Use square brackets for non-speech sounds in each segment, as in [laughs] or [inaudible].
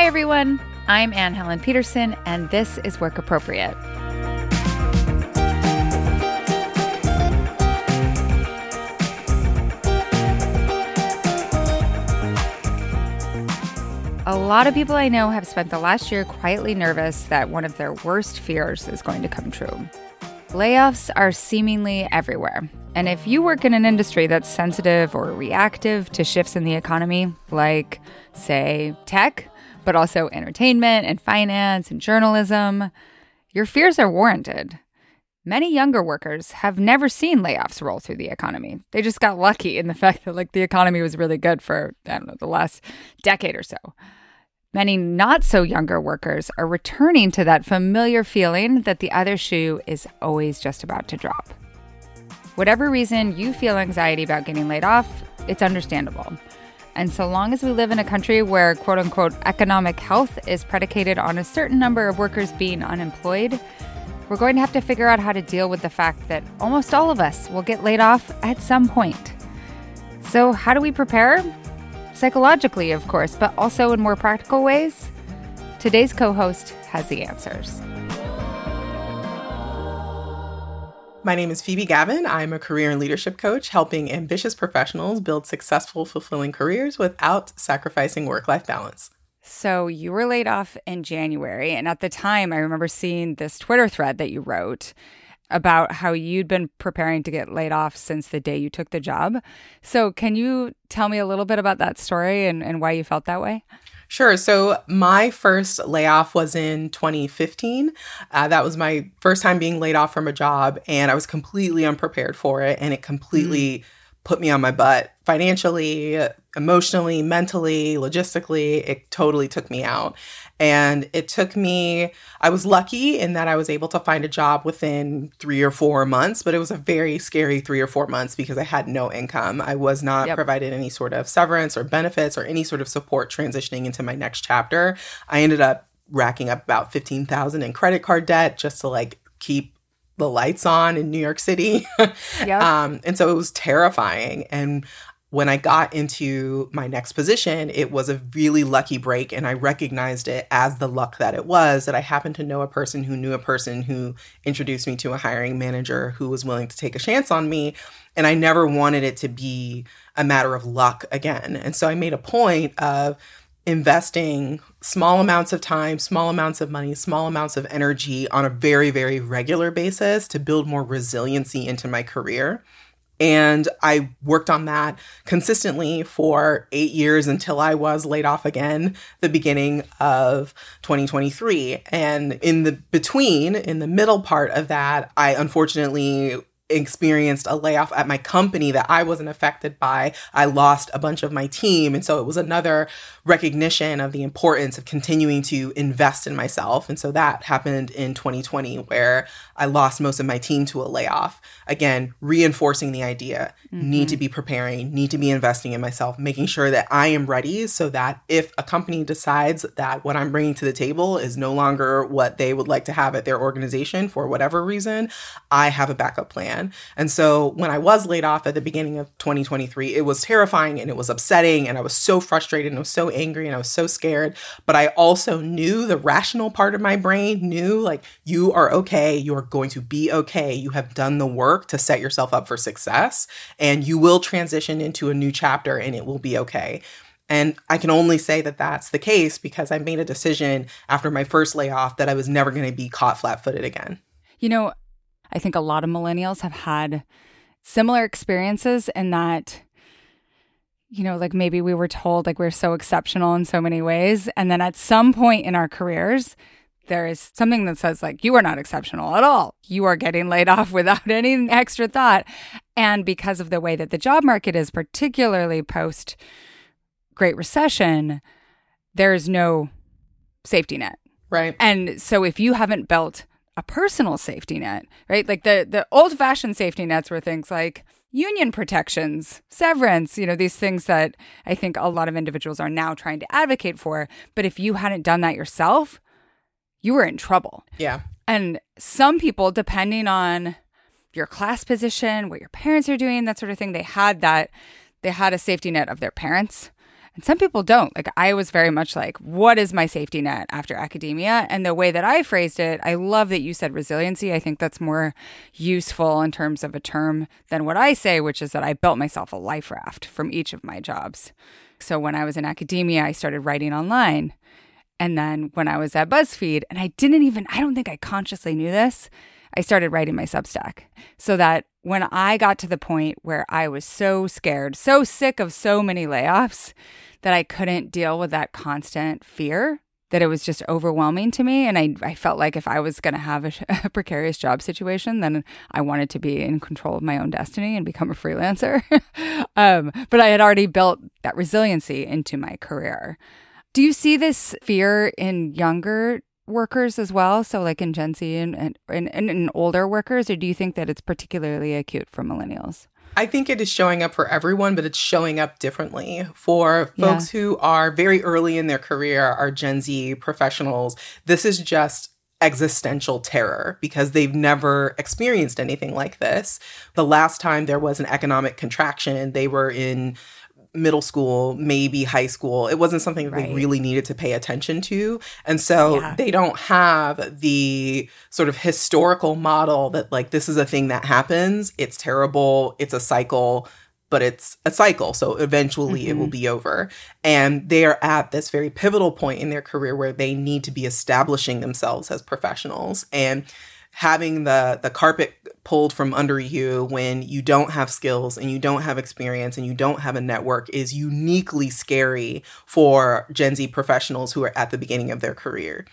Hi, everyone. I'm Anne Helen Petersen, and this is Work Appropriate. A lot of people I know have spent the last year quietly nervous that one of their worst fears is going to come true. Layoffs are seemingly everywhere. And if you work in an industry that's sensitive or reactive to shifts in the economy, like, say, tech, but also entertainment and finance and journalism, your fears are warranted. Many younger workers have never seen layoffs roll through the economy. They just got lucky in the [laughs] fact that like the economy was really good for I don't know the last decade or so. Many not so younger workers are returning to that familiar feeling that the other shoe is always just about to drop. Whatever reason you feel anxiety about getting laid off, it's understandable. And so long as we live in a country where quote unquote economic health is predicated on a certain number of workers being unemployed, we're going to have to figure out how to deal with the fact that almost all of us will get laid off at some point. So, how do we prepare? Psychologically, of course, but also in more practical ways? Today's co host has the answers. My name is Phoebe Gavin. I'm a career and leadership coach helping ambitious professionals build successful, fulfilling careers without sacrificing work life balance. So you were laid off in January. And at the time, I remember seeing this Twitter thread that you wrote about how you'd been preparing to get laid off since the day you took the job. So, can you tell me a little bit about that story and, and why you felt that way? Sure. So my first layoff was in 2015. Uh, that was my first time being laid off from a job, and I was completely unprepared for it. And it completely mm put me on my butt financially, emotionally, mentally, logistically. It totally took me out. And it took me, I was lucky in that I was able to find a job within three or four months, but it was a very scary three or four months because I had no income. I was not yep. provided any sort of severance or benefits or any sort of support transitioning into my next chapter. I ended up racking up about 15,000 in credit card debt just to like keep the lights on in New York City. [laughs] yep. um, and so it was terrifying. And when I got into my next position, it was a really lucky break. And I recognized it as the luck that it was that I happened to know a person who knew a person who introduced me to a hiring manager who was willing to take a chance on me. And I never wanted it to be a matter of luck again. And so I made a point of investing small amounts of time, small amounts of money, small amounts of energy on a very, very regular basis to build more resiliency into my career. And I worked on that consistently for eight years until I was laid off again the beginning of 2023. And in the between, in the middle part of that, I unfortunately experienced a layoff at my company that I wasn't affected by. I lost a bunch of my team. And so it was another recognition of the importance of continuing to invest in myself. And so that happened in 2020, where I lost most of my team to a layoff. Again, reinforcing the idea mm-hmm. need to be preparing, need to be investing in myself, making sure that I am ready so that if a company decides that what I'm bringing to the table is no longer what they would like to have at their organization for whatever reason, I have a backup plan. And so when I was laid off at the beginning of 2023, it was terrifying and it was upsetting and I was so frustrated and I was so angry and I was so scared. But I also knew the rational part of my brain knew like, you are okay. You're going to be okay. You have done the work to set yourself up for success and you will transition into a new chapter and it will be okay. And I can only say that that's the case because I made a decision after my first layoff that I was never going to be caught flat footed again. You know, I think a lot of millennials have had similar experiences in that you know, like maybe we were told like we're so exceptional in so many ways. And then at some point in our careers, there is something that says like you are not exceptional at all. You are getting laid [laughs] off without any extra thought. And because of the way that the job market is, particularly post Great Recession, there is no safety net. Right. And so if you haven't built a personal safety net, right? Like the the old fashioned safety nets were things like union protections, severance, you know, these things that I think a lot of individuals are now trying to advocate for. But if you hadn't done that yourself, you were in trouble. Yeah. And some people, depending on your class position, what your parents are doing, that sort of thing, they had that, they had a safety net of their parents. And some people don't. Like, I was very much like, what is my safety net after academia? And the way that I phrased it, I love that you said resiliency. I think that's more useful in terms of a term than what I say, which is that I built myself a life raft from each of my jobs. So when I was in academia, I started writing online. And then when I was at BuzzFeed, and I didn't even, I don't think I consciously knew this, I started writing my Substack so that when I got to the point where I was so scared, so sick of so many layoffs that I couldn't deal with that constant fear, that it was just overwhelming to me. And I, I felt like if I was going to have a, [laughs] a, precarious job situation, then I wanted to be in control of my own destiny and become a freelancer. [laughs] um, but I had already built that resiliency into my career. Do you see this fear in younger workers as well? So, like in Gen Z and, and, and, and older workers, or do you think that it's particularly acute for millennials? I think it is showing up for everyone, but it's showing up differently. For folks yeah. who are very early in their career, are Gen Z professionals, this is just existential terror because they've never experienced anything like this. The last time there was an economic contraction, they were in middle school, maybe high school. It wasn't something right. they really needed to pay attention to. And so yeah. they don't have the sort of historical model that, like, this is a thing that happens. It's terrible. It's a cycle, but it's a cycle. So eventually mm-hmm. it will mm-hmm. be over. And they're at this very pivotal point in their career where they need to be establishing themselves as professionals. And having the the carpet pulled from under you when you don't have skills and you don't have experience and you don't have a network is uniquely scary for Gen Z professionals who are at the beginning of their career.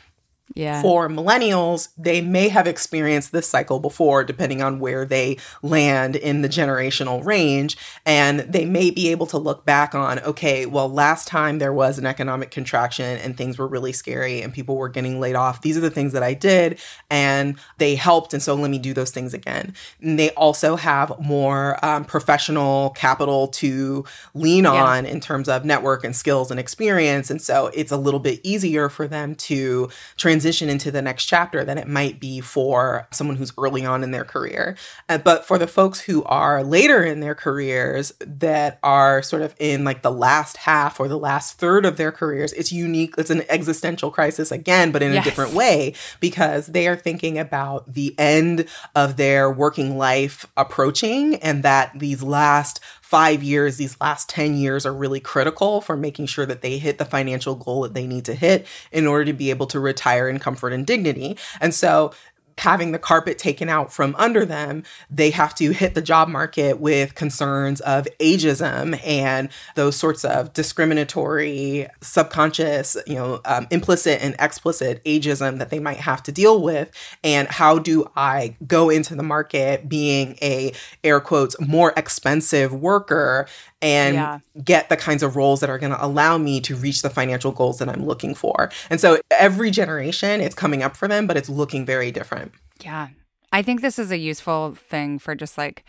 Yeah. For millennials, they may have experienced this cycle before, depending on where they land in the generational range. And they may be able to look back on, okay, well, last time there was an economic contraction and things were really scary and people were getting laid off. These are the things that I did and they helped. And so let me do those things again. And they also have more um, professional capital to lean yeah. on in terms of network and skills and experience. And so it's a little bit easier for them to transition transition into the next chapter than it might be for someone who's early on in their career. Uh, but for the folks who are later in their careers that are sort of in like the last half or the last third of their careers, it's unique. It's an existential crisis again, but in yes. a different way because they are thinking about the end of their working life approaching and that these last five years, these last 10 years are really critical for making sure that they hit the financial goal that they need to hit in order to be able to retire in comfort and dignity. And so having the carpet taken out from under them, they have to hit the job market with concerns of ageism and those sorts of discriminatory, subconscious, you know, um, implicit and explicit ageism that they might have to deal with. And how do I go into the market being a air quotes more expensive worker and yeah. get the kinds of roles that are going to allow me to reach the financial goals that I'm looking for. And so every generation it's coming up for them, but it's looking very different. Yeah. I think this is a useful thing for just like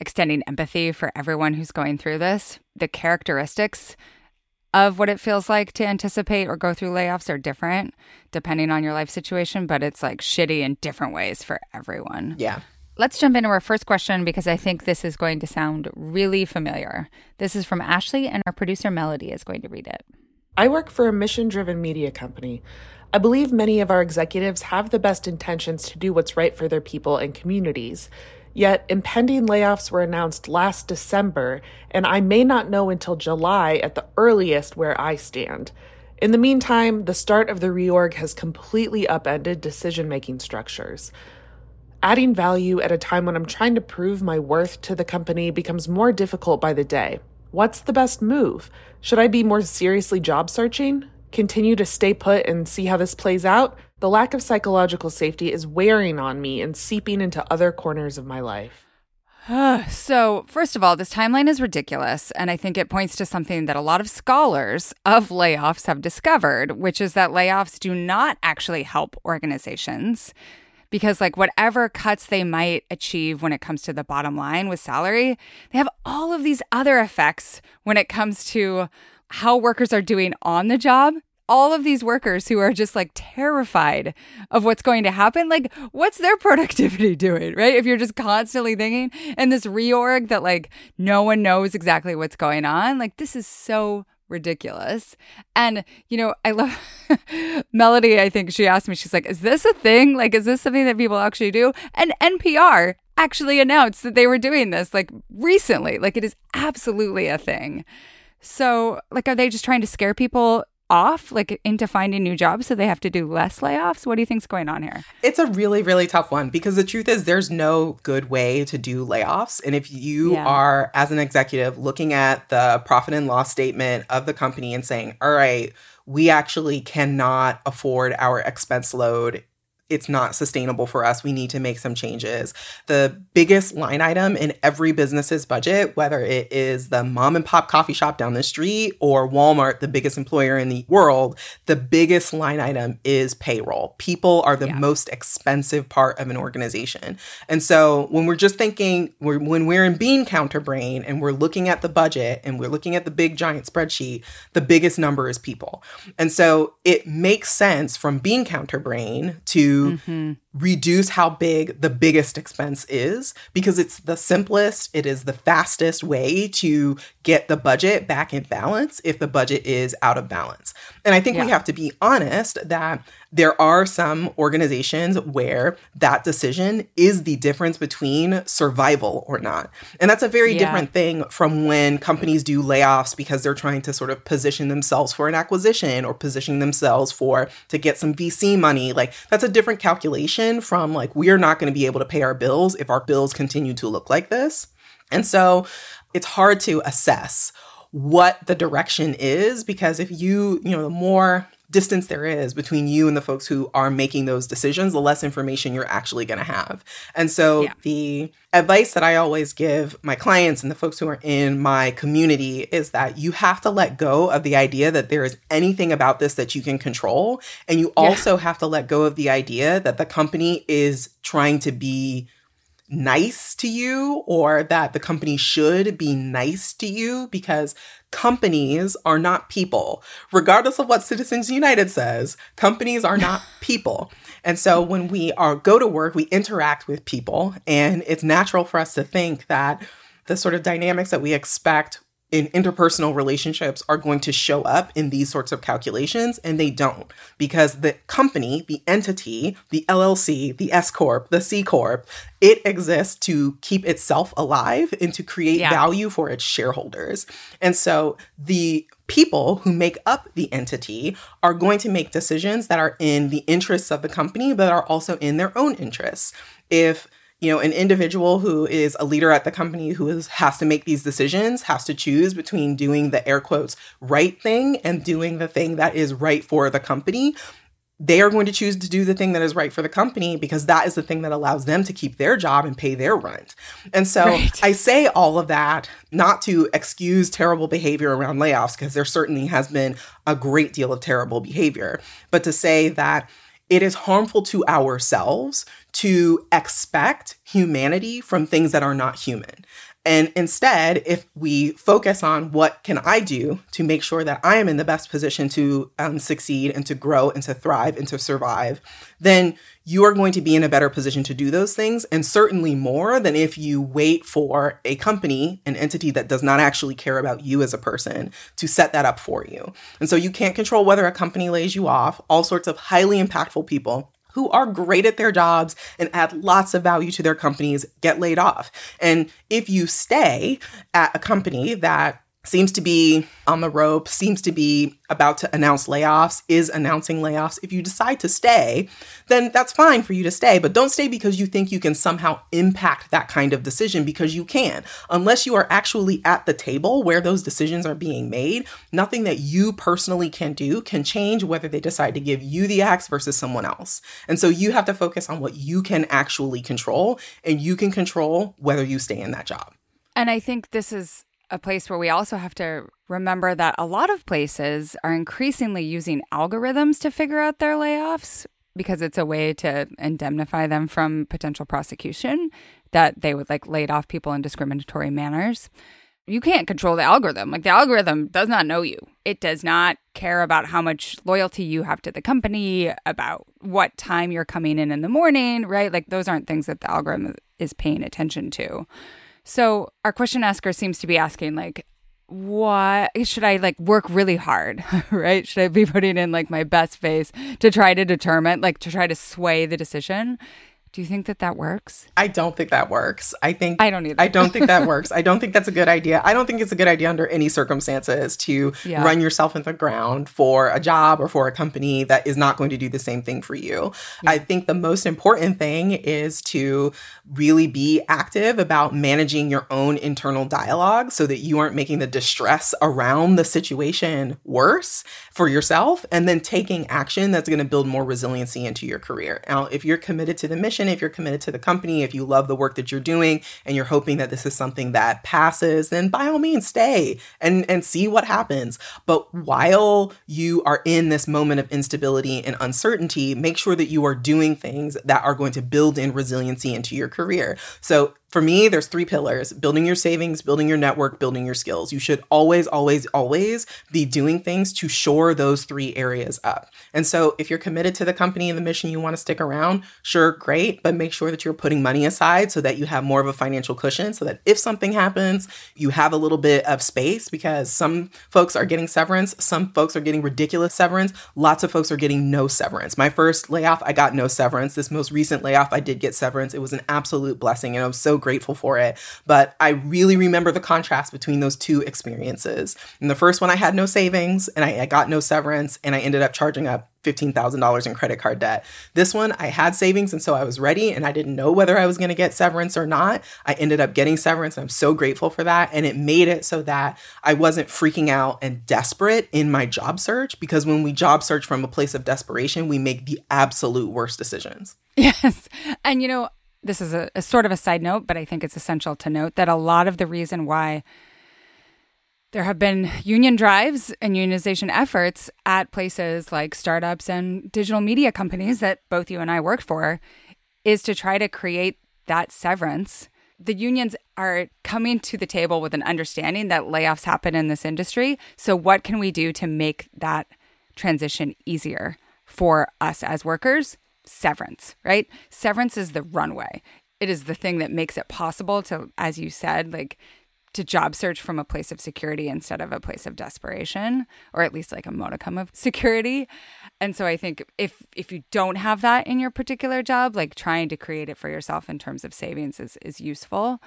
extending empathy for everyone who's going through this. The characteristics of what it feels like to anticipate or go through layoffs are different depending on your life situation, but it's like shitty in different ways for everyone. Yeah. Let's jump into our first question because I think this is going to sound really familiar. This is from Ashley, and our producer Melody is going to read it. I work for a mission driven media company. I believe many of our executives have the best intentions to do what's right for their people and communities. Yet, impending layoffs were announced last December, and I may not know until July at the earliest where I stand. In the meantime, the start of the reorg has completely upended decision making structures. Adding value at a time when I'm trying to prove my worth to the company becomes more difficult by the day. What's the best move? Should I be more seriously job searching? Continue to stay put and see how this plays out? The lack of psychological safety is wearing on me and seeping into other corners of my life. [sighs] so, first of all, this timeline is ridiculous. And I think it points to something that a lot of scholars of layoffs have discovered, which is that layoffs do not actually help organizations because like whatever cuts they might achieve when it comes to the bottom line with salary, they have all of these other effects when it comes to how workers are doing on the job. All of these workers who are just like terrified of what's going to happen, like what's their [laughs] productivity doing, right? If you're just constantly thinking and this reorg that like no one knows exactly what's going on, like this is so ridiculous. And, you know, I love [laughs] Melody. I think she asked me, she's like, is this a thing? Like, is this something that people actually do? And NPR actually announced that they were doing this like recently. Like, it is absolutely a thing. So, like, are they just trying to scare people off like into finding new jobs so they have to do less layoffs what do you think's going on here it's a really really tough one because the truth is there's no good way to do layoffs and if you yeah. are as an executive looking at the profit and loss statement of the company and saying all right we actually cannot afford our expense load it's not sustainable for us. We need to make some changes. The biggest line item in every business's budget, whether it is the mom and pop coffee shop down the street or Walmart, the biggest employer in the world, the biggest line item is payroll. People are the yeah. most expensive part of an organization. And so when we're just thinking, we're, when we're in bean counter brain and we're looking at the budget and we're looking at the big giant spreadsheet, the biggest number is people. And so it makes sense from bean counter brain to mm-hmm. Reduce how big the biggest expense is because it's the simplest, it is the fastest way to get the budget back in balance if the budget is out of balance. And I think yeah. we have to be honest that there are some organizations where that decision is the difference between survival or not. And that's a very yeah. different thing from when companies do layoffs because they're trying to sort of position themselves for an acquisition or position themselves for to get some VC money. Like that's a different calculation from like we're not going to be able to pay our bills if our bills continue to look like this. And so it's hard to assess what the direction is because if you, you know, the more distance there is between you and the folks who are making those decisions, the less information you're actually going to have. And so yeah. the advice that I always give my clients and the folks who are in my community is that you have to let go of the idea that there is anything about this that you can control. And you also yeah. have to let go of the idea that the company is trying to be nice to you or that the company should be nice to you because companies are not people. Regardless of what Citizens United says, companies are not [laughs] people. And so when we are go to work, we interact with people and it's natural for us to think that the sort of dynamics that we expect in interpersonal relationships are going to show up in these sorts of calculations and they don't because the company the entity the llc the s corp the c corp it exists to keep itself alive and to create yeah. value for its shareholders and so the people who make up the entity are going to make decisions that are in the interests of the company but are also in their own interests if you know, an individual who is a leader at the company who is, has to make these decisions has to choose between doing the air quotes right thing and doing the thing that is right for the company. They are going to choose to do the thing that is right for the company because that is the thing that allows them to keep their job and pay their rent. And so right. I say all of that not to excuse terrible behavior around layoffs, because there certainly has been a great deal of terrible behavior, but to say that it is harmful to ourselves to expect humanity from things that are not human. And instead, if we focus on what can I do to make sure that I am in the best position to um, succeed and to grow and to thrive and to survive, then you are going to be in a better position to do those things. And certainly more than if you wait for a company, an entity that does not actually care about you as a person, to set that up for you. And so you can't control whether a company lays you off. All sorts of highly impactful people who are great at their jobs and add lots of value to their companies get laid off. And if you stay at a company that seems to be on the rope, seems to be about to announce layoffs, is announcing layoffs. If you decide to stay, then that's fine for you to stay, but don't stay because you think you can somehow impact that kind of decision because you can. Unless you are actually at the table where those decisions are being made, nothing that you personally can do can change whether they decide to give you the axe versus someone else. And so you have to focus on what you can actually control, and you can control whether you stay in that job. And I think this is a place where we also have to remember that a lot of places are increasingly using algorithms to figure out their layoffs because it's a way to indemnify them from potential prosecution that they would like laid off people in discriminatory manners. You can't control the algorithm. Like the algorithm does not know you. It does not care about how much loyalty you have to the company, about what time you're coming in in the morning, right? Like those aren't things that the algorithm is paying attention to. So our question asker seems to be asking like what should I like work really hard, [laughs] right? Should I be putting in like my best face to try to determine, like to try to sway the decision? Do you think that that works? I don't think that works. I think I don't either. I don't think that [laughs] works. I don't think that's a good idea. I don't think it's a good idea under any circumstances to yeah. run yourself in the ground for a job or for a company that is not going to do the same thing for you. Yeah. I think the most important thing is to really be active about managing your own internal dialogue so that you aren't making the distress around the situation worse for yourself and then taking action that's going to build more resiliency into your career. Now, if you're committed to the mission if you're committed to the company, if you love the work that you're doing and you're hoping that this is something that passes, then by all means stay and, and see what happens. But while you are in this moment of instability and uncertainty, make sure that you are doing things that are going to build in resiliency into your career. So for me, there's three pillars building your savings, building your network, building your skills. You should always, always, always be doing things to shore those three areas up. And so, if you're committed to the company and the mission, you want to stick around, sure, great, but make sure that you're putting money aside so that you have more of a financial cushion so that if something happens, you have a little bit of space because some folks are getting severance, some folks are getting ridiculous severance, lots of folks are getting no severance. My first layoff, I got no severance. This most recent layoff, I did get severance. It was an absolute blessing, and I was grateful for it. But I really remember the contrast between those two experiences. In the first one, I had no savings and I, I got no severance, and I ended up charging up $15,000 in credit card debt. This one, I had savings, and so I was ready, and I didn't know whether I was going to get severance or not. I ended up getting severance. and I'm so grateful for that. And it made it so that I wasn't freaking out and desperate in my job search because when we job search from a place of desperation, we make the absolute worst decisions. [laughs] Yes. And, you know, this is a, a sort of a side note, but I think it's essential to note that a lot of the reason why there have been union drives and unionization efforts at places like startups and digital media companies that both you and I worked for is to try to create that severance. The unions are coming to the table with an understanding that layoffs happen in this industry. So, what can we do to make that transition easier for us as workers? Severance, right? Severance is the runway. It is the thing that makes it possible to, as you said, like to job search from a place of security instead of a place of desperation, or at least like a modicum of [laughs] security. And so I think if if you don't have that in your particular job, like trying to create it for yourself in terms of savings is is useful.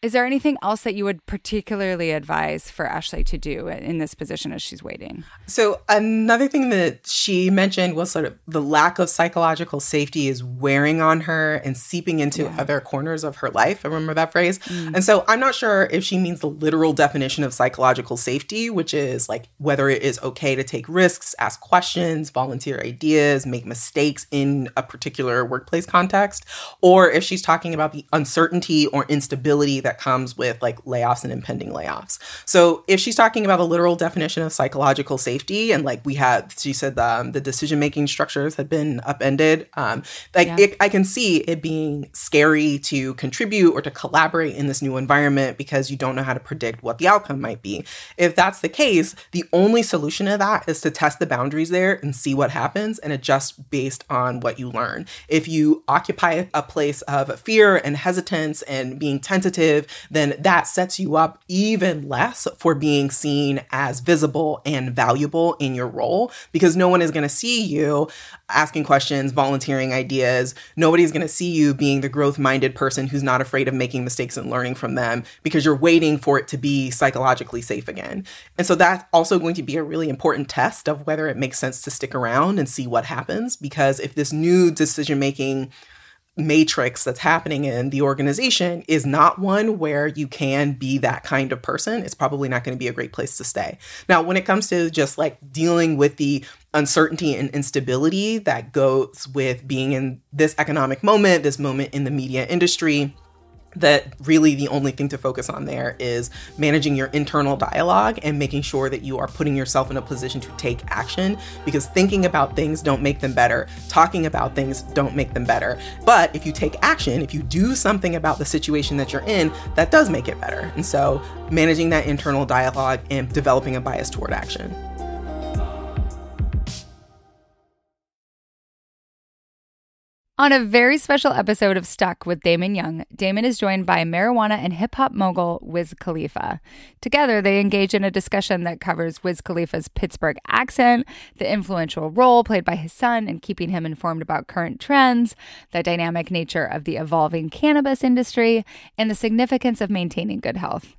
Is there anything else that you would particularly advise for Ashley to do in this position as she's waiting? So, another thing that she mentioned was sort of the lack of psychological safety is wearing on her and seeping into yeah. other corners of her life. I remember that phrase. Mm. And so, I'm not sure if she means the literal definition of psychological safety, which is like whether it is okay to take risks, ask questions, volunteer ideas, make mistakes in a particular workplace context, or if she's talking about the uncertainty or instability that comes with like layoffs and impending layoffs. So if she's talking about a literal definition of psychological safety, and like we had, she said the, um, the decision making structures had been upended. Um, like yeah. it, I can see it being scary to contribute or to collaborate in this new environment because you don't know how to predict what the outcome might be. If that's the case, the only solution to that is to test the boundaries there and see what happens and adjust based on what you learn. If you occupy a place of fear and hesitance and being tentative then that sets you up even less for being seen as visible and valuable in your role because no one is going to see you asking questions, volunteering ideas. Nobody's going to see you being the growth minded person who's not afraid of making mistakes and learning from them because you're waiting for it to be psychologically safe again. And so that's also going to be a really important test of whether it makes sense to stick around and see what happens because if this new decision making matrix that's happening in the organization is not one where you can be that kind of person, it's probably not going to be a great place to stay. Now, when it comes to just like dealing with the uncertainty and instability that goes with being in this economic moment, this moment in the media industry, that really the only thing to focus on there is managing your internal dialogue and making sure that you are putting yourself in a position to take action because thinking about things don't make them better. Talking about things don't make them better. But if you take action if you do something about the situation that you're in that does make it better. And so managing that internal dialogue and developing a bias toward action On a very special episode of Stuck with Damon Young, Damon is joined by marijuana and hip hop mogul Wiz Khalifa. Together, they engage in a discussion that covers Wiz Khalifa's Pittsburgh accent, the influential role played by his son in keeping him informed about current trends, the dynamic nature of the evolving cannabis industry, and the significance of maintaining good health.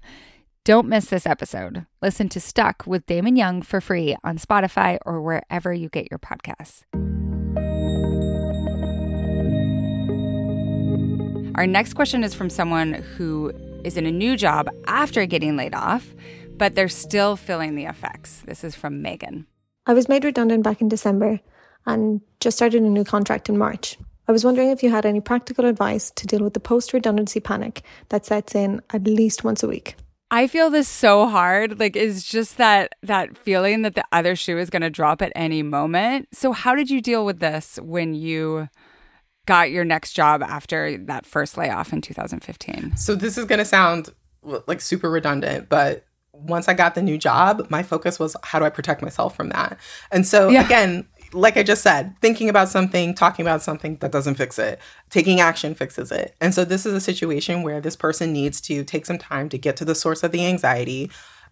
Don't miss this episode. Listen to Stuck with Damon Young for free on Spotify or wherever you get your podcasts. Our next question is from someone who is in a new job after getting laid off, but they're still feeling the effects. This is from Megan. I was made redundant back in December and just started a new contract in March. I was wondering if you had any practical advice to deal with the post redundancy panic that sets in at least once a week. I feel this so hard. Like it's just that that feeling that the other shoe is going to drop at any moment. So how did you deal with this when you got your next job after that first layoff in 2015? So this is going to sound like super redundant, but once I got the new job, my focus was how do I protect myself from that? And so yeah. again, like I just said, thinking about something, talking about something that doesn't fix it. Taking action fixes it. And so this is a situation where this person needs to take some time to get to the source of the anxiety,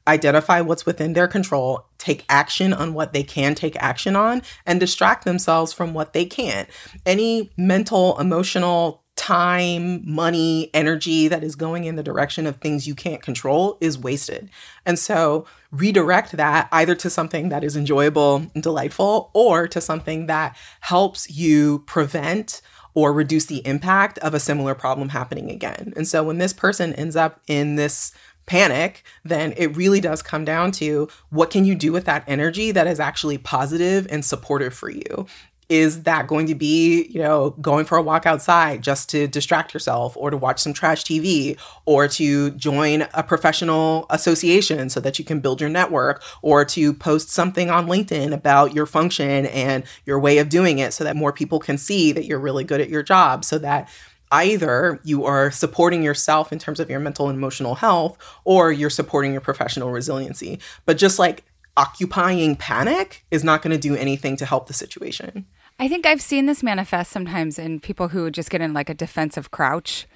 identify what's within their control, take action on what they can take action on, and distract themselves from what they can't. Any mental, emotional, time, money, energy that is going in the direction of things you can't control is wasted. And so redirect that either to something that is enjoyable and delightful or to something that helps you prevent or reduce the impact of a similar problem happening again. And so when this person ends up in this panic, then it really does come down to what can you do with that energy that is actually positive and supportive for you? Is that going to be, you know, going for a walk outside just to distract yourself or to watch some trash TV or to join a professional association so that you can build your network or to post something on LinkedIn about your function and your way of doing it so that more people can see that you're really good at your job so that either you are supporting yourself in terms of your mental and emotional health or you're supporting your professional resiliency. But just like occupying panic is not going to do anything to help the situation. I think I've seen this manifest sometimes in people who just get in like a defensive crouch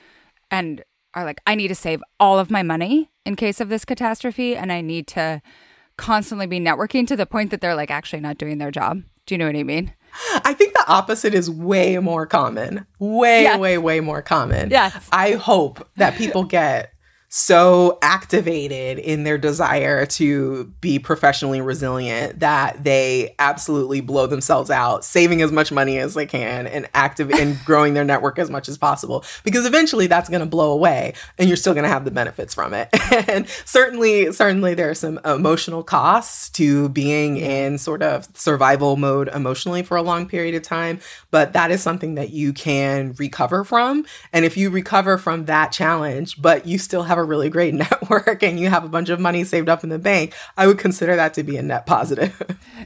and are like, I need to save all of my money in case of this catastrophe and I need to constantly be networking to the point that they're like actually not doing their job. Do you know what I mean? I think the opposite is way more common. Way, yes. way, way more common. Yes. I hope that people get so activated in their desire to be professionally resilient that they absolutely blow themselves out, saving as much money as they can and active and [laughs] growing their network as much as possible. Because eventually that's going to blow away and you're still going to have the benefits from it. [laughs] and certainly, certainly there are some emotional costs to being in sort of survival mode emotionally for a long period of time. But that is something that you can recover from. And if you recover from that challenge, but you still have a really great [laughs] network and you have a bunch of money saved up in the bank, I would consider that to be a net positive.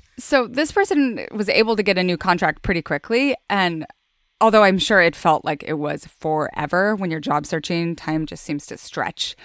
[laughs] so this person was able to get a new contract pretty quickly. And although I'm sure it felt like it was forever when you're job searching, time just seems to stretch.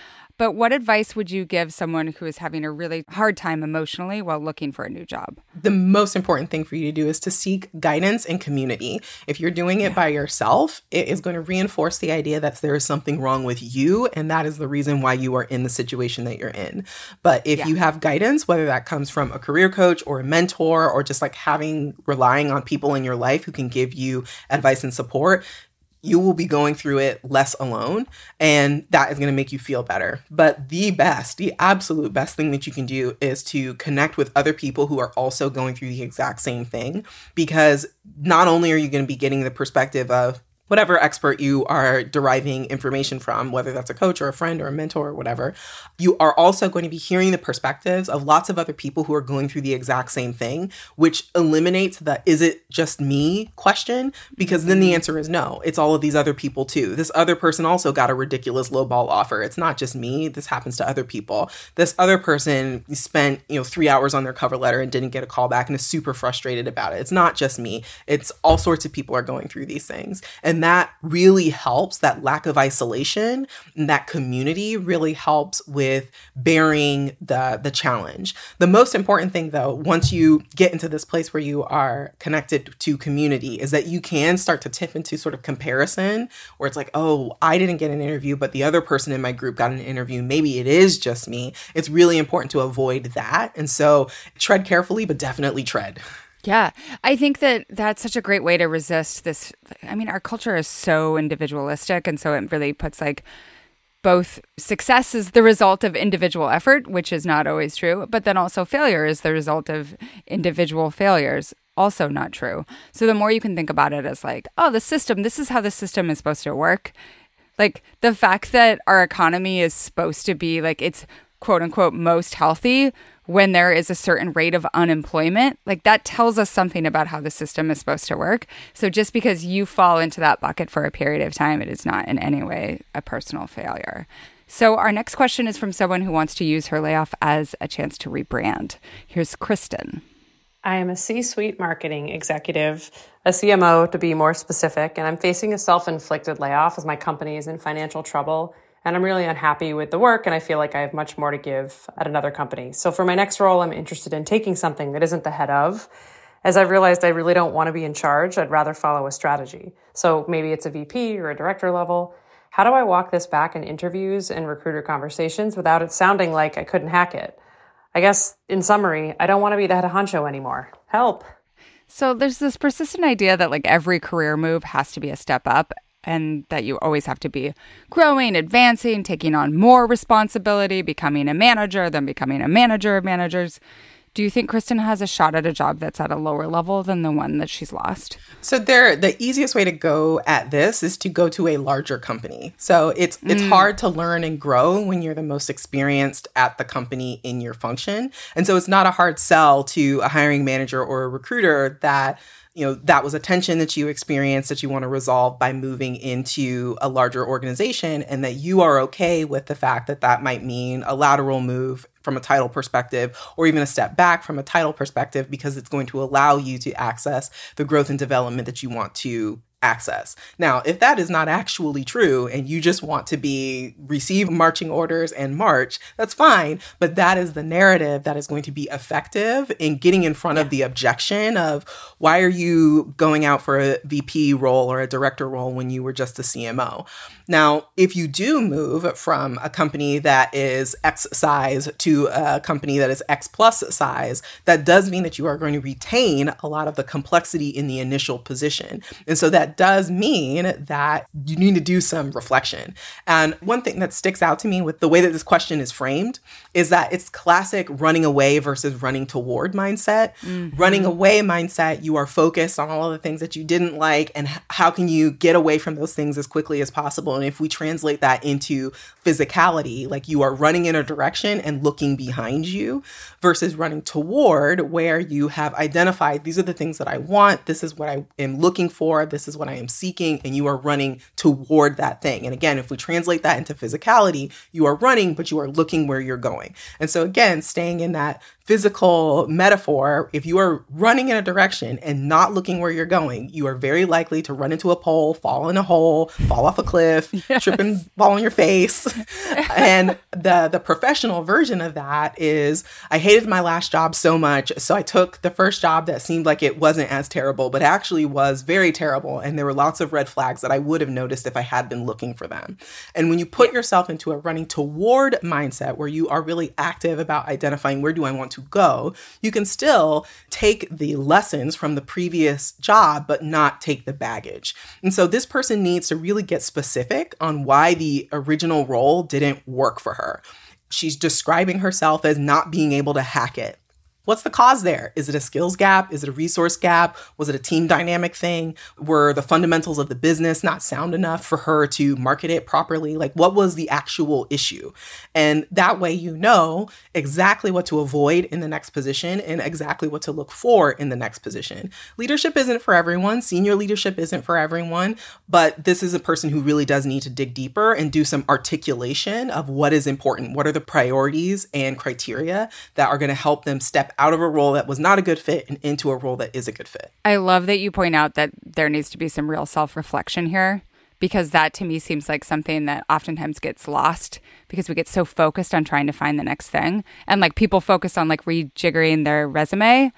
But what advice would you give someone who is having a really hard time emotionally while looking for a new job? The most important thing for you to do is to seek guidance and community. If you're doing it yeah. by yourself, it is going to reinforce the idea that there is something wrong with you, and that is the reason why you are in the situation that you're in. But if yeah. you have guidance, whether that comes from a career coach or a mentor, or just like having relying on people in your life who can give you advice and support, you will be going through it less alone and that is going to make you feel better. But the best the absolute best thing that you can do is to connect with other people who are also going through the exact same thing because not only are you going to be getting the perspective of whatever expert you are deriving information from, whether that's a coach or a friend or a mentor or whatever, you are also going to be hearing the perspectives of lots of other people who are going through the exact same thing, which eliminates the is it just me question? Because then the mm-hmm. answer is no, it's all of these other people too. This other person also got a ridiculous lowball offer. It's not just me, this happens to other people. This other person spent, you know, three hours on their cover letter and didn't get a call back and is super frustrated about it. It's not just me, it's all sorts of people are going through these things. And That really helps. That lack of isolation and that community really helps with bearing the, the challenge. The most important thing, though, once you get into this place where you are connected to community, is that you can start to tip into sort of comparison where it's like, oh, I didn't get an interview, but the other person in my group got an interview. Maybe it is just me. It's really important to avoid that. And so tread carefully, but definitely tread. Yeah, I think that that's such a great way to resist this. I mean, our culture is so individualistic, and so it really puts like both success is the result of individual effort, which is not always true, but then also failure is the result of individual failures, also not true. So the more you can think about it as like, oh, the system, this is how the system is supposed to work. Like the fact that our economy is supposed to be like it's quote unquote most healthy when there is a certain rate of unemployment, like that tells us something about how the system is supposed to work. So just because you fall into that bucket for a period of time, it is not in any way a personal failure. So our next question is from someone who wants to use her layoff as a chance to rebrand. Here's Kristen. I am a C suite marketing executive, a CMO to be more specific, and I'm facing a self inflicted layoff as my company is in financial trouble and I'm really unhappy with the work and I feel like I have much more to give at another company. So for my next role, I'm interested in taking something that isn't the head of. As I've realized I really don't want to be in charge, I'd rather follow a strategy. So maybe it's a VP or a director level. How do I walk this back in interviews and recruiter conversations without it sounding like I couldn't hack it? I guess in summary, I don't want to be the head of honcho anymore. Help. So there's this persistent idea that like every career move has to be a step up and that you always have to be growing, advancing, taking on more responsibility, becoming a manager, then becoming a manager of managers. Do you think Kristen has a shot at a job that's at a lower level than the one that she's lost? So there the easiest way to go at this is to go to a larger company. So it's it's mm. hard to learn and grow when you're the most experienced at the company in your function. And so it's not a hard sell to a hiring manager or a recruiter that you know that was a tension that you experienced that you want to resolve by moving into a larger organization and that you are okay with the fact that that might mean a lateral move from a title perspective or even a step back from a title perspective because it's going to allow you to access the growth and development that you want to access. Now, if that is not actually true and you just want to be receive marching orders and march, that's fine, but that is the narrative that is going to be effective in getting in front yeah. of the objection of why are you going out for a VP role or a director role when you were just a CMO. Now, if you do move from a company that is X size to a company that is X plus size, that does mean that you are going to retain a lot of the complexity in the initial position. And so that does mean that you need to do some reflection. And one thing that sticks out to me with the way that this question is framed is that it's classic running away versus running toward mindset. Mm-hmm. Running away mindset, you are focused on all of the things that you didn't like and how can you get away from those things as quickly as possible. And if we translate that into physicality, like you are running in a direction and looking behind you versus running toward where you have identified these are the things that I want, this is what I am looking for, this is what I am seeking, and you are running toward that thing. And again, if we translate that into physicality, you are running, but you are looking where you're going. And so again, staying in that physical metaphor, if you are running in a direction and not looking where you're going, you are very likely to run into a pole, fall in a hole, fall off a cliff, [laughs] yes. trip and fall on your face. [laughs] and the the professional version of that is I hated my last job so much, so I took the first job that seemed like it wasn't as terrible, but actually was very terrible and there were lots of red flags that I would have noticed if I had been looking for them. And when you put yourself into a running toward mindset where you are really active about identifying where do I want to go, you can still take the lessons from the previous job, but not take the baggage. And so this person needs to really get specific on why the original role didn't work for her. She's describing herself as not being able to hack it. What's the cause there? Is it a skills gap? Is it a resource gap? Was it a team dynamic thing? Were the fundamentals of the business not sound enough for her to market it properly? Like, what was the actual issue? And that way, you know exactly what to avoid in the next position and exactly what to look for in the next position. Leadership isn't for everyone, senior leadership isn't for everyone, but this is a person who really does need to dig deeper and do some articulation of what is important. What are the priorities and criteria that are going to help them step out of a role that was not a good fit and into a role that is a good fit. I love that you point out that there needs to be some real self reflection here because that to me seems like something that oftentimes gets lost because we get so focused on trying to find the next thing. And like people focus on like rejiggering their resume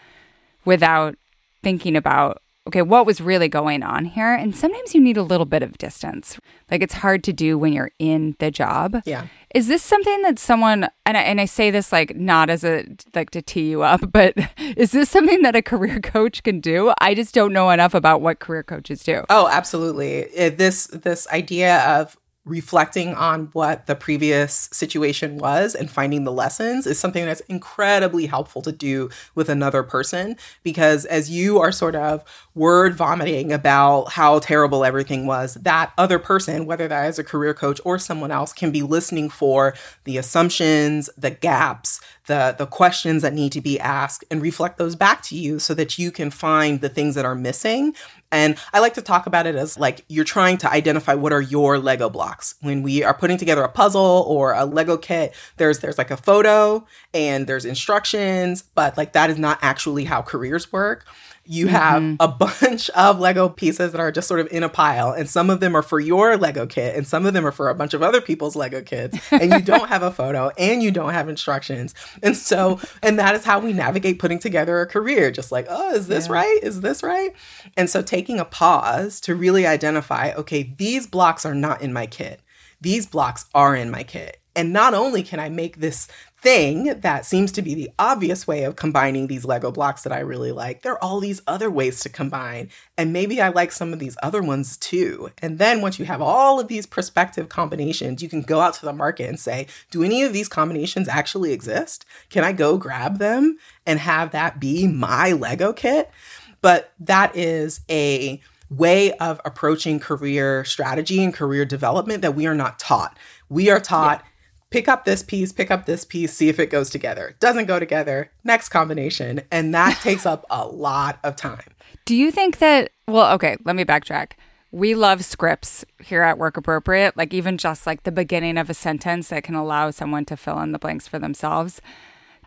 without thinking about okay, what was really going on here? And sometimes you need a little bit of distance. Like it's hard to do when you're in the job. Yeah. Is this something that someone and I, and I say this like not as a like to tee you up, [laughs] but is this something that a career [laughs] coach can do? I just don't know enough about what career coaches do. Oh, absolutely. This this idea of reflecting on what the previous situation was and finding the lessons is something that's incredibly helpful to do with another person because as you are sort of word vomiting about how terrible everything was that other person whether that is a career coach or someone else can be listening for the assumptions the gaps the the questions that need to be asked and reflect those back to you so that you can find the things that are missing and I like to talk about it as like you're trying to identify what are your Lego blocks. When we are putting together a puzzle or a Lego kit, there's there's like a photo and there's instructions, but like that is not actually how careers work you have mm-hmm. a bunch of Lego pieces that are just sort of in a pile, and some of them are for your Lego kit, and some of them are for a bunch of other people's Lego kits, and you don't have a photo and you don't have instructions. And so, and that is how we navigate putting together a career, just like, oh, is this yeah. right? Is this right? And so, taking a pause to really identify, okay, these blocks are not in my kit. These blocks are in my kit. And not only can I make this thing that seems to be the obvious way of combining these Lego blocks that I really like. There are all these other ways to combine, and maybe I like some of these other ones too. And then once you have all of these prospective combinations, you can go out to the market and say, do any of these combinations actually exist? Can I go grab them and have that be my Lego kit? But that is a way of approaching career strategy and career development that we are not taught. We are taught yeah pick up this piece, pick up this piece, see if it goes together. Doesn't go together, next combination. And that [laughs] takes up a lot of time. Do you think that, well, okay, let me backtrack. We love scripts here at Work Appropriate, like even just like the beginning of a sentence that can allow someone to fill in the blanks for themselves.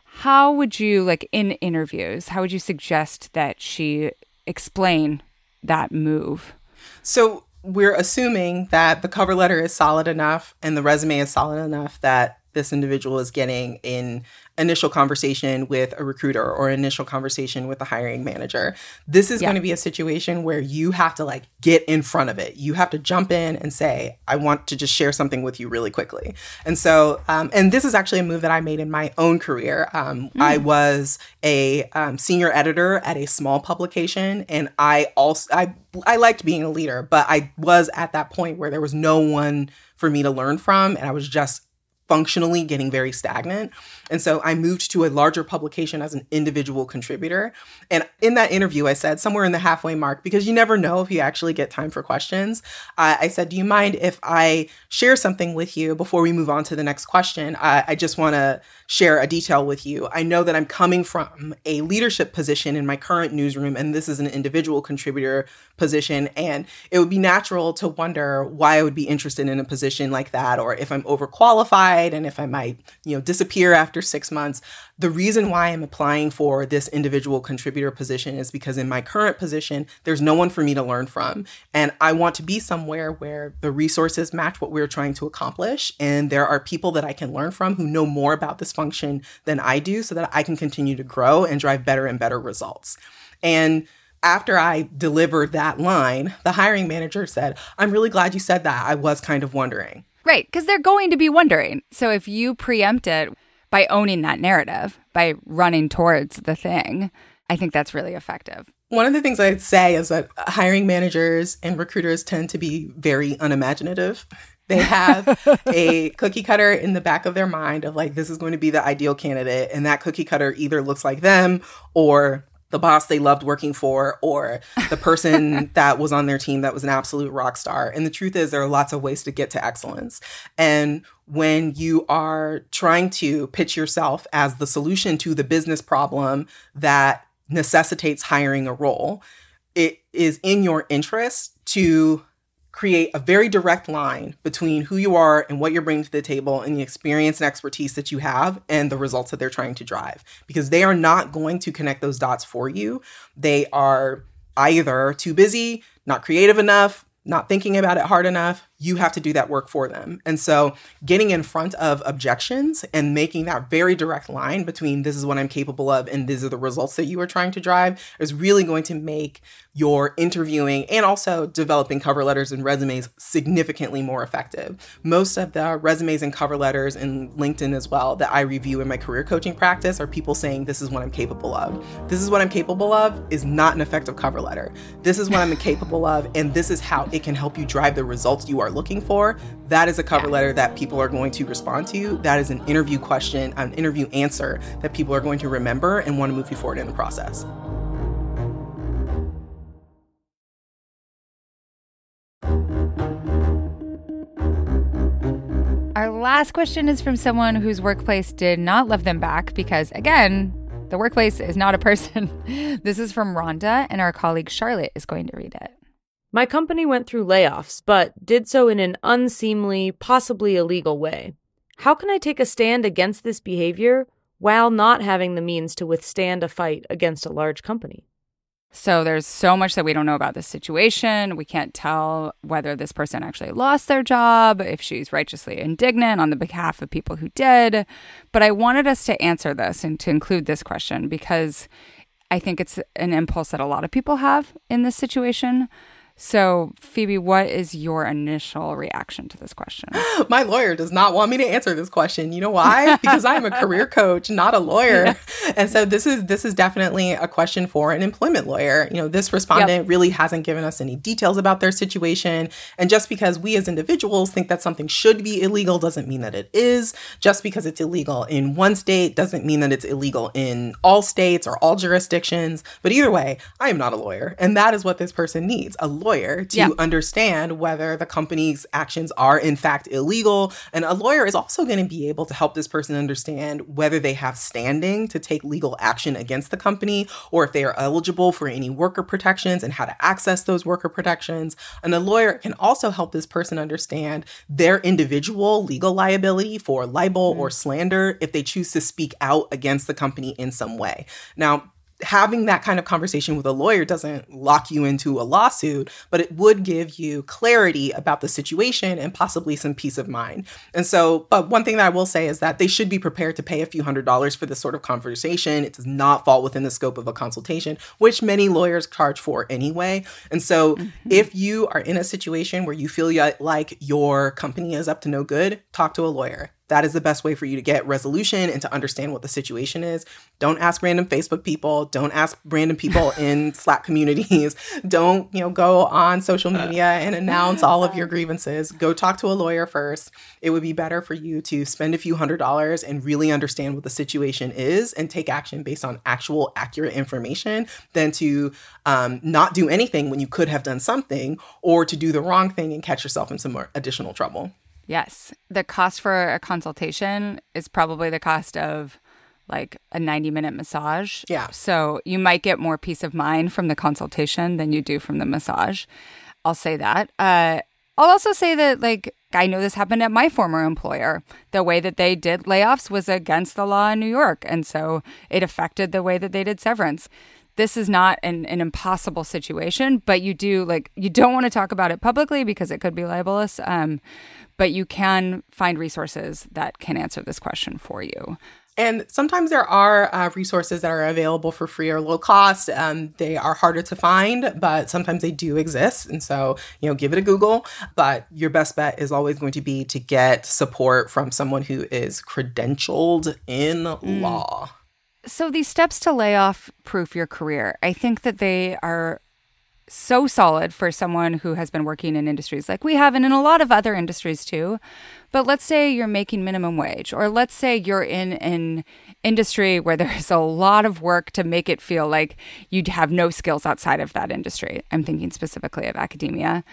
How would you, like in interviews, how would you suggest that she explain that move? So we're assuming that the cover letter is solid enough and the resume is solid enough that this individual is getting in initial conversation with a recruiter or initial conversation with the hiring manager. This is yeah. going to be a situation where you have to like get in front of it. You have to jump in and say, I want to just share something with you really quickly. And so, um, and this is actually a move that I made in my own career. Um, mm. I was a um, senior editor at a small publication, and I also, I, I liked being a leader, but I was at that point where there was no one for me to learn from, and I was just functionally getting very stagnant. And so I moved to a larger publication as an individual contributor. And in that interview, I said somewhere in the halfway mark, because you never know if you actually get time for questions. I said, Do you mind if I share something with you before we move on to the next question? I, I just want to share a detail with you. I know that I'm coming from a leadership position in my current newsroom, and this is an individual contributor position. And it would be natural to wonder why I would be interested in a position like that, or if I'm overqualified and if I might, you know, disappear after six months. The reason why I'm applying for this individual contributor position is because in my current position, there's no one for me to learn from. And I want to be somewhere where the resources match what we're trying to accomplish. And there are people that I can learn from who know more about this function than I do so that I can continue to grow and drive better and better results. And after I delivered that line, the hiring manager said, I'm really glad you said that. I was kind of wondering. Right, because they're going to be wondering. So if you preempt it by owning that narrative, by running towards the thing, I think that's really effective. One of the things I'd say is that hiring managers and recruiters tend to be very unimaginative. They have a [laughs] cookie cutter in the back of their mind of like, this is going to be the ideal candidate. And that cookie cutter either looks like them or the boss they loved working for or the person [laughs] that was on their team that was an absolute rock star. And the truth is, there are lots of ways to get to excellence. And when you are trying to pitch yourself as the solution to the business problem that necessitates hiring a role, it is in your interest to create a very direct line between who you are and what you're bringing to the table and the experience and expertise that you have and the results that they're trying to drive because they are not going to connect those dots for you. They are either too busy, not creative enough, not thinking about it hard enough, you have to do that work for them. And so, getting in front of objections and making that very direct line between this is what I'm capable of and these are the results that you are trying to drive is really going to make your interviewing and also developing cover letters and resumes significantly more effective. Most of the resumes and cover letters and LinkedIn as well that I review in my career coaching practice are people saying, This is what I'm capable of. This is what I'm capable of is not an effective cover letter. This is what I'm capable of, and this is how it can help you drive the results you are looking for, that is a cover letter that people are going to respond to. That is an interview question, an interview answer that people are going to remember and want to move you forward in the process. Our last question is from someone whose workplace did not love them back because, again, the workplace is not a person. [laughs] this is from Rhonda, and our colleague Charlotte is going to read it. My company went through layoffs, but did so in an unseemly, possibly illegal way. How can I take a stand against this behavior while not having the means to withstand a fight against a large company? So there's so much that we don't know about this situation. We can't tell whether this person actually lost their job, if she's righteously indignant on the behalf of people who did. But I wanted us to answer this and to include this question because I think it's an impulse that a lot of people have in this situation. So, Phoebe, what is your initial reaction to this question? [gasps] My lawyer does not want me to answer this question. You know why? [laughs] because I'm a career coach, not a lawyer. Yes. And so this is this is definitely a question for an employment lawyer. You know, this respondent yep. really hasn't given us any details about their situation, and just because we as individuals think that something should be illegal doesn't mean that it is. Just because it's illegal in one state doesn't mean that it's illegal in all states or all jurisdictions. But either way, I am not a lawyer, and that is what this person needs. A lawyer to yeah. understand whether the company's actions are in fact illegal. And a lawyer is also going to be able to help this person understand whether they have standing to take legal action against the company or if they are eligible for any worker protections and how to access those worker protections. And a lawyer can also help this person understand their individual legal liability for libel mm-hmm. or slander if they choose to speak out against the company in some way. Now, having that kind of conversation with a lawyer doesn't lock you into a lawsuit, but it would give you clarity about the situation and possibly some peace of mind. And so, but one thing that I will say is that they should be prepared to pay a few hundred dollars for this sort of conversation. It does not fall within the scope of a consultation, which many lawyers charge for anyway. And so, mm-hmm. if you are in a situation where you feel like your company is up to no good, talk to a lawyer that is the best way for you to get resolution and to understand what the situation is. Don't ask random Facebook people. Don't ask random people [laughs] in Slack communities. Don't, you know, go on social media and announce all of your grievances. Go talk to a lawyer first. It would be better for you to spend a few hundred dollars and really understand what the situation is and take action based on actual accurate information than to um, not do anything when you could have done something or to do the wrong thing and catch yourself in some more additional trouble. Yes. The cost for a consultation is probably the cost of like a 90 minute massage. Yeah. So you might get more peace of mind from the consultation than you do from the massage. I'll say that. Uh, I'll also say that, like, I know this happened at my former employer. The way that they did layoffs was against the law in New York. And so it affected the way that they did severance this is not an, an impossible situation, but you do like you don't want to talk about it publicly because it could be libelous. Um, but you can find resources that can answer this question for you. And sometimes there are uh, resources that are available for free or low cost. Um, they are harder to find, but sometimes they do exist. And so, you know, give it a Google. But your best bet is always going to be to get support from someone who is credentialed in mm. law. So, these steps to lay off proof your career, I think that they are so solid for someone who has been working in industries like we have and in a lot of other industries too. But let's say you're making minimum wage, or let's say you're in an industry where there's a lot of work to make it feel like you'd have no skills outside of that industry. I'm thinking specifically of academia.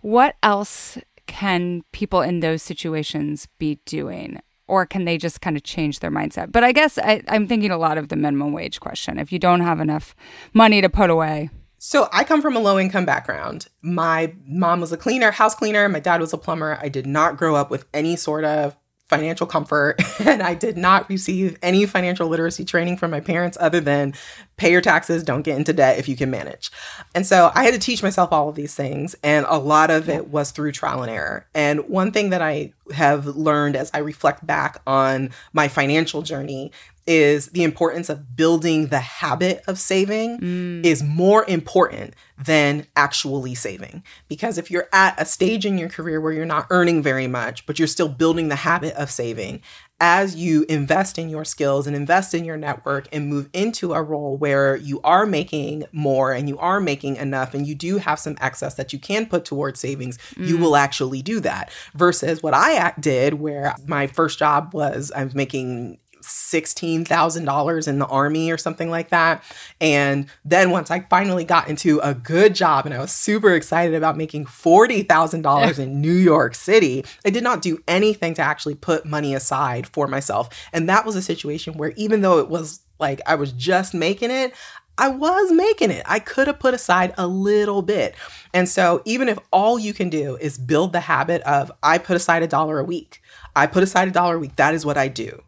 What else can people in those situations be doing? Or can they just kind of change their mindset? But I guess I, I'm thinking a lot of the minimum wage question. If you don't have enough money to put away, So I come from a low income background. My mom was a cleaner, house cleaner. My dad was a plumber. I did not grow up with any sort of financial comfort [laughs] and I did not receive any financial literacy training from my parents other than pay your taxes, don't get into debt if you can manage. And so I had to teach myself all of these things and a lot of it was through trial and error. And one thing that I have learned as I reflect back on my financial journey is the importance of building the habit of saving mm. is more important than actually saving. Because if you're at a stage in your career where you're not earning very much, but you're still building the habit of saving, as you invest in your skills and invest in your network and move into a role where you are making more and you are making enough and you do have some excess that you can put towards savings, mm. you will actually do that. Versus what I did, where my first job was I was making $16,000 in the army or something like that. And then once I finally got into a good job and I was super excited about making $40,000 in New York City, I did not do anything to actually put money aside for myself. And that was a situation where even though it was like I was just making it, I was making it. I could have put aside a little bit. And so, even if all you can do is build the habit of, I put aside a dollar a week, I put aside a dollar a week, that is what I do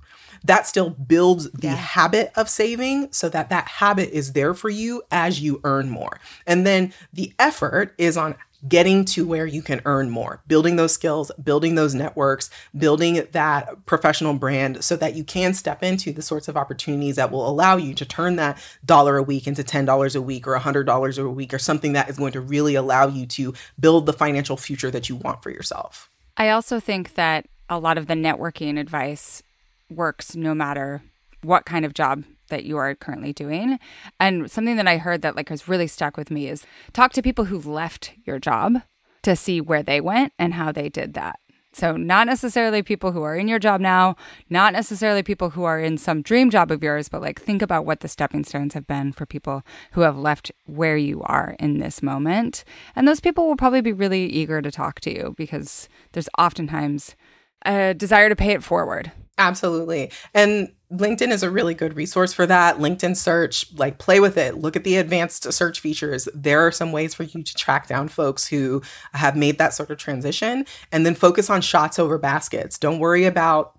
that still builds the yeah. habit of saving so that that habit is there for you as you earn more. And then the effort is on getting to where you can earn more, building those skills, building those networks, building that professional brand so that you can step into the sorts of opportunities that will allow you to turn that dollar a week into $10 a week or $100 a week or something that is going to really allow you to build the financial future that you want for yourself. I also think that a lot of the networking advice works no matter what kind of job that you are currently doing. And something that I heard that like has really stuck with me is talk to people who've left your job to see where they went and how they did that. So, not necessarily people who are in your job now, not necessarily people who are in some dream job of yours, but like think about what the stepping stones have been for people who have left where you are in this moment. And those people will probably be really eager to talk to you because there's oftentimes a desire to pay it forward Absolutely. And LinkedIn is a really good resource for that. LinkedIn search, like play with it. Look at the advanced search features. There are some ways for you to track down folks who have made that sort of transition and then focus on shots over baskets. Don't worry about,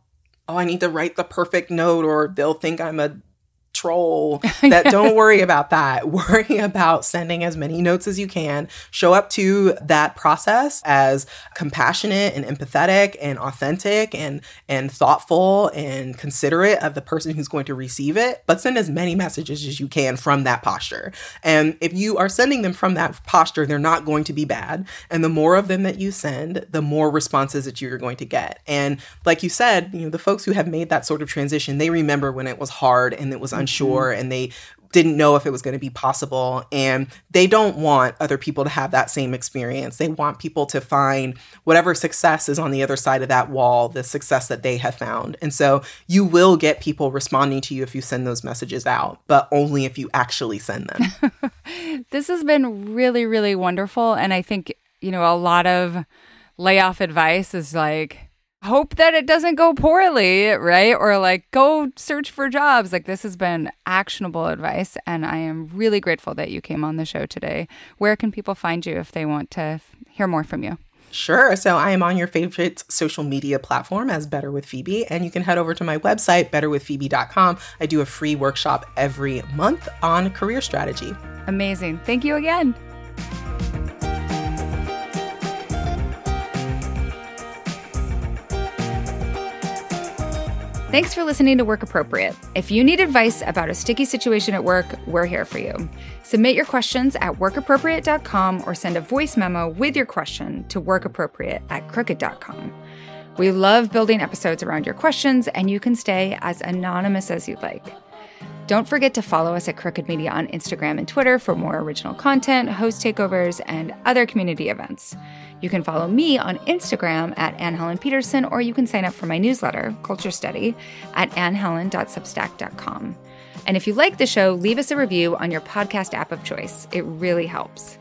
oh, I need to write the perfect note or they'll think I'm a troll [laughs] that don't worry about that. [laughs] Worry about sending as many notes as you can. Show up to that process as compassionate and empathetic and authentic and and thoughtful and considerate of the person who's going to receive it but send as many messages as you can from that posture. And if you are sending them from that posture they're not going to be bad. And the more of them that you send the more responses that you're going to get. And like you said you know the folks who have made that sort of transition they remember when it was hard and it was mm-hmm. and they didn't know if it was going to be possible. And they don't want other people to have that same experience. They want people to find whatever success is on the other side of that wall, the success that they have found. And so you will get people responding to you if you send those messages out, but only if you actually send them. [laughs] this has been really, really wonderful. And I think, you know, a lot of layoff advice is like, hope that it doesn't go poorly, right? Or like go search for jobs. Like this has been actionable advice. And I am really grateful that you came on the show today. Where can people find you if they want to hear more from you? Sure. So I am on your favorite social media platform as Better with Phoebe, and you can head over to my website, betterwithphoebe.com. I do a free workshop every month on career strategy. Amazing. Thank you again. Thanks for listening to Work Appropriate. If you need advice about a sticky situation at work, we're here for you. Submit your questions at workappropriate.com or send a voice memo with your question to workappropriate at crooked.com. We love building episodes around your questions, and you can stay as anonymous as you'd like. Don't forget to follow us at Crooked Media on Instagram and Twitter for more original content, host takeovers, and other community events. You can follow me on Instagram at Anne Helen Petersen, or you can sign up for my newsletter, Culture Study, at annehelen.substack.com. And if you like the show, leave us a review on your podcast app of choice. It really helps.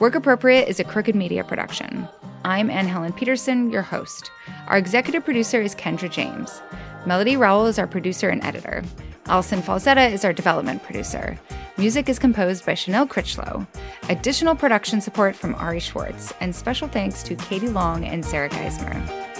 Work Appropriate is a Crooked Media production. I'm Anne Helen Petersen, your host. Our executive producer is Kendra James. Melody Rowell is our producer and editor. Allison Falzetta is our development producer. Music is composed by Chanel Critchlow. Additional production support from Ari Schwartz, and special thanks to Katie Long and Sarah Geismer.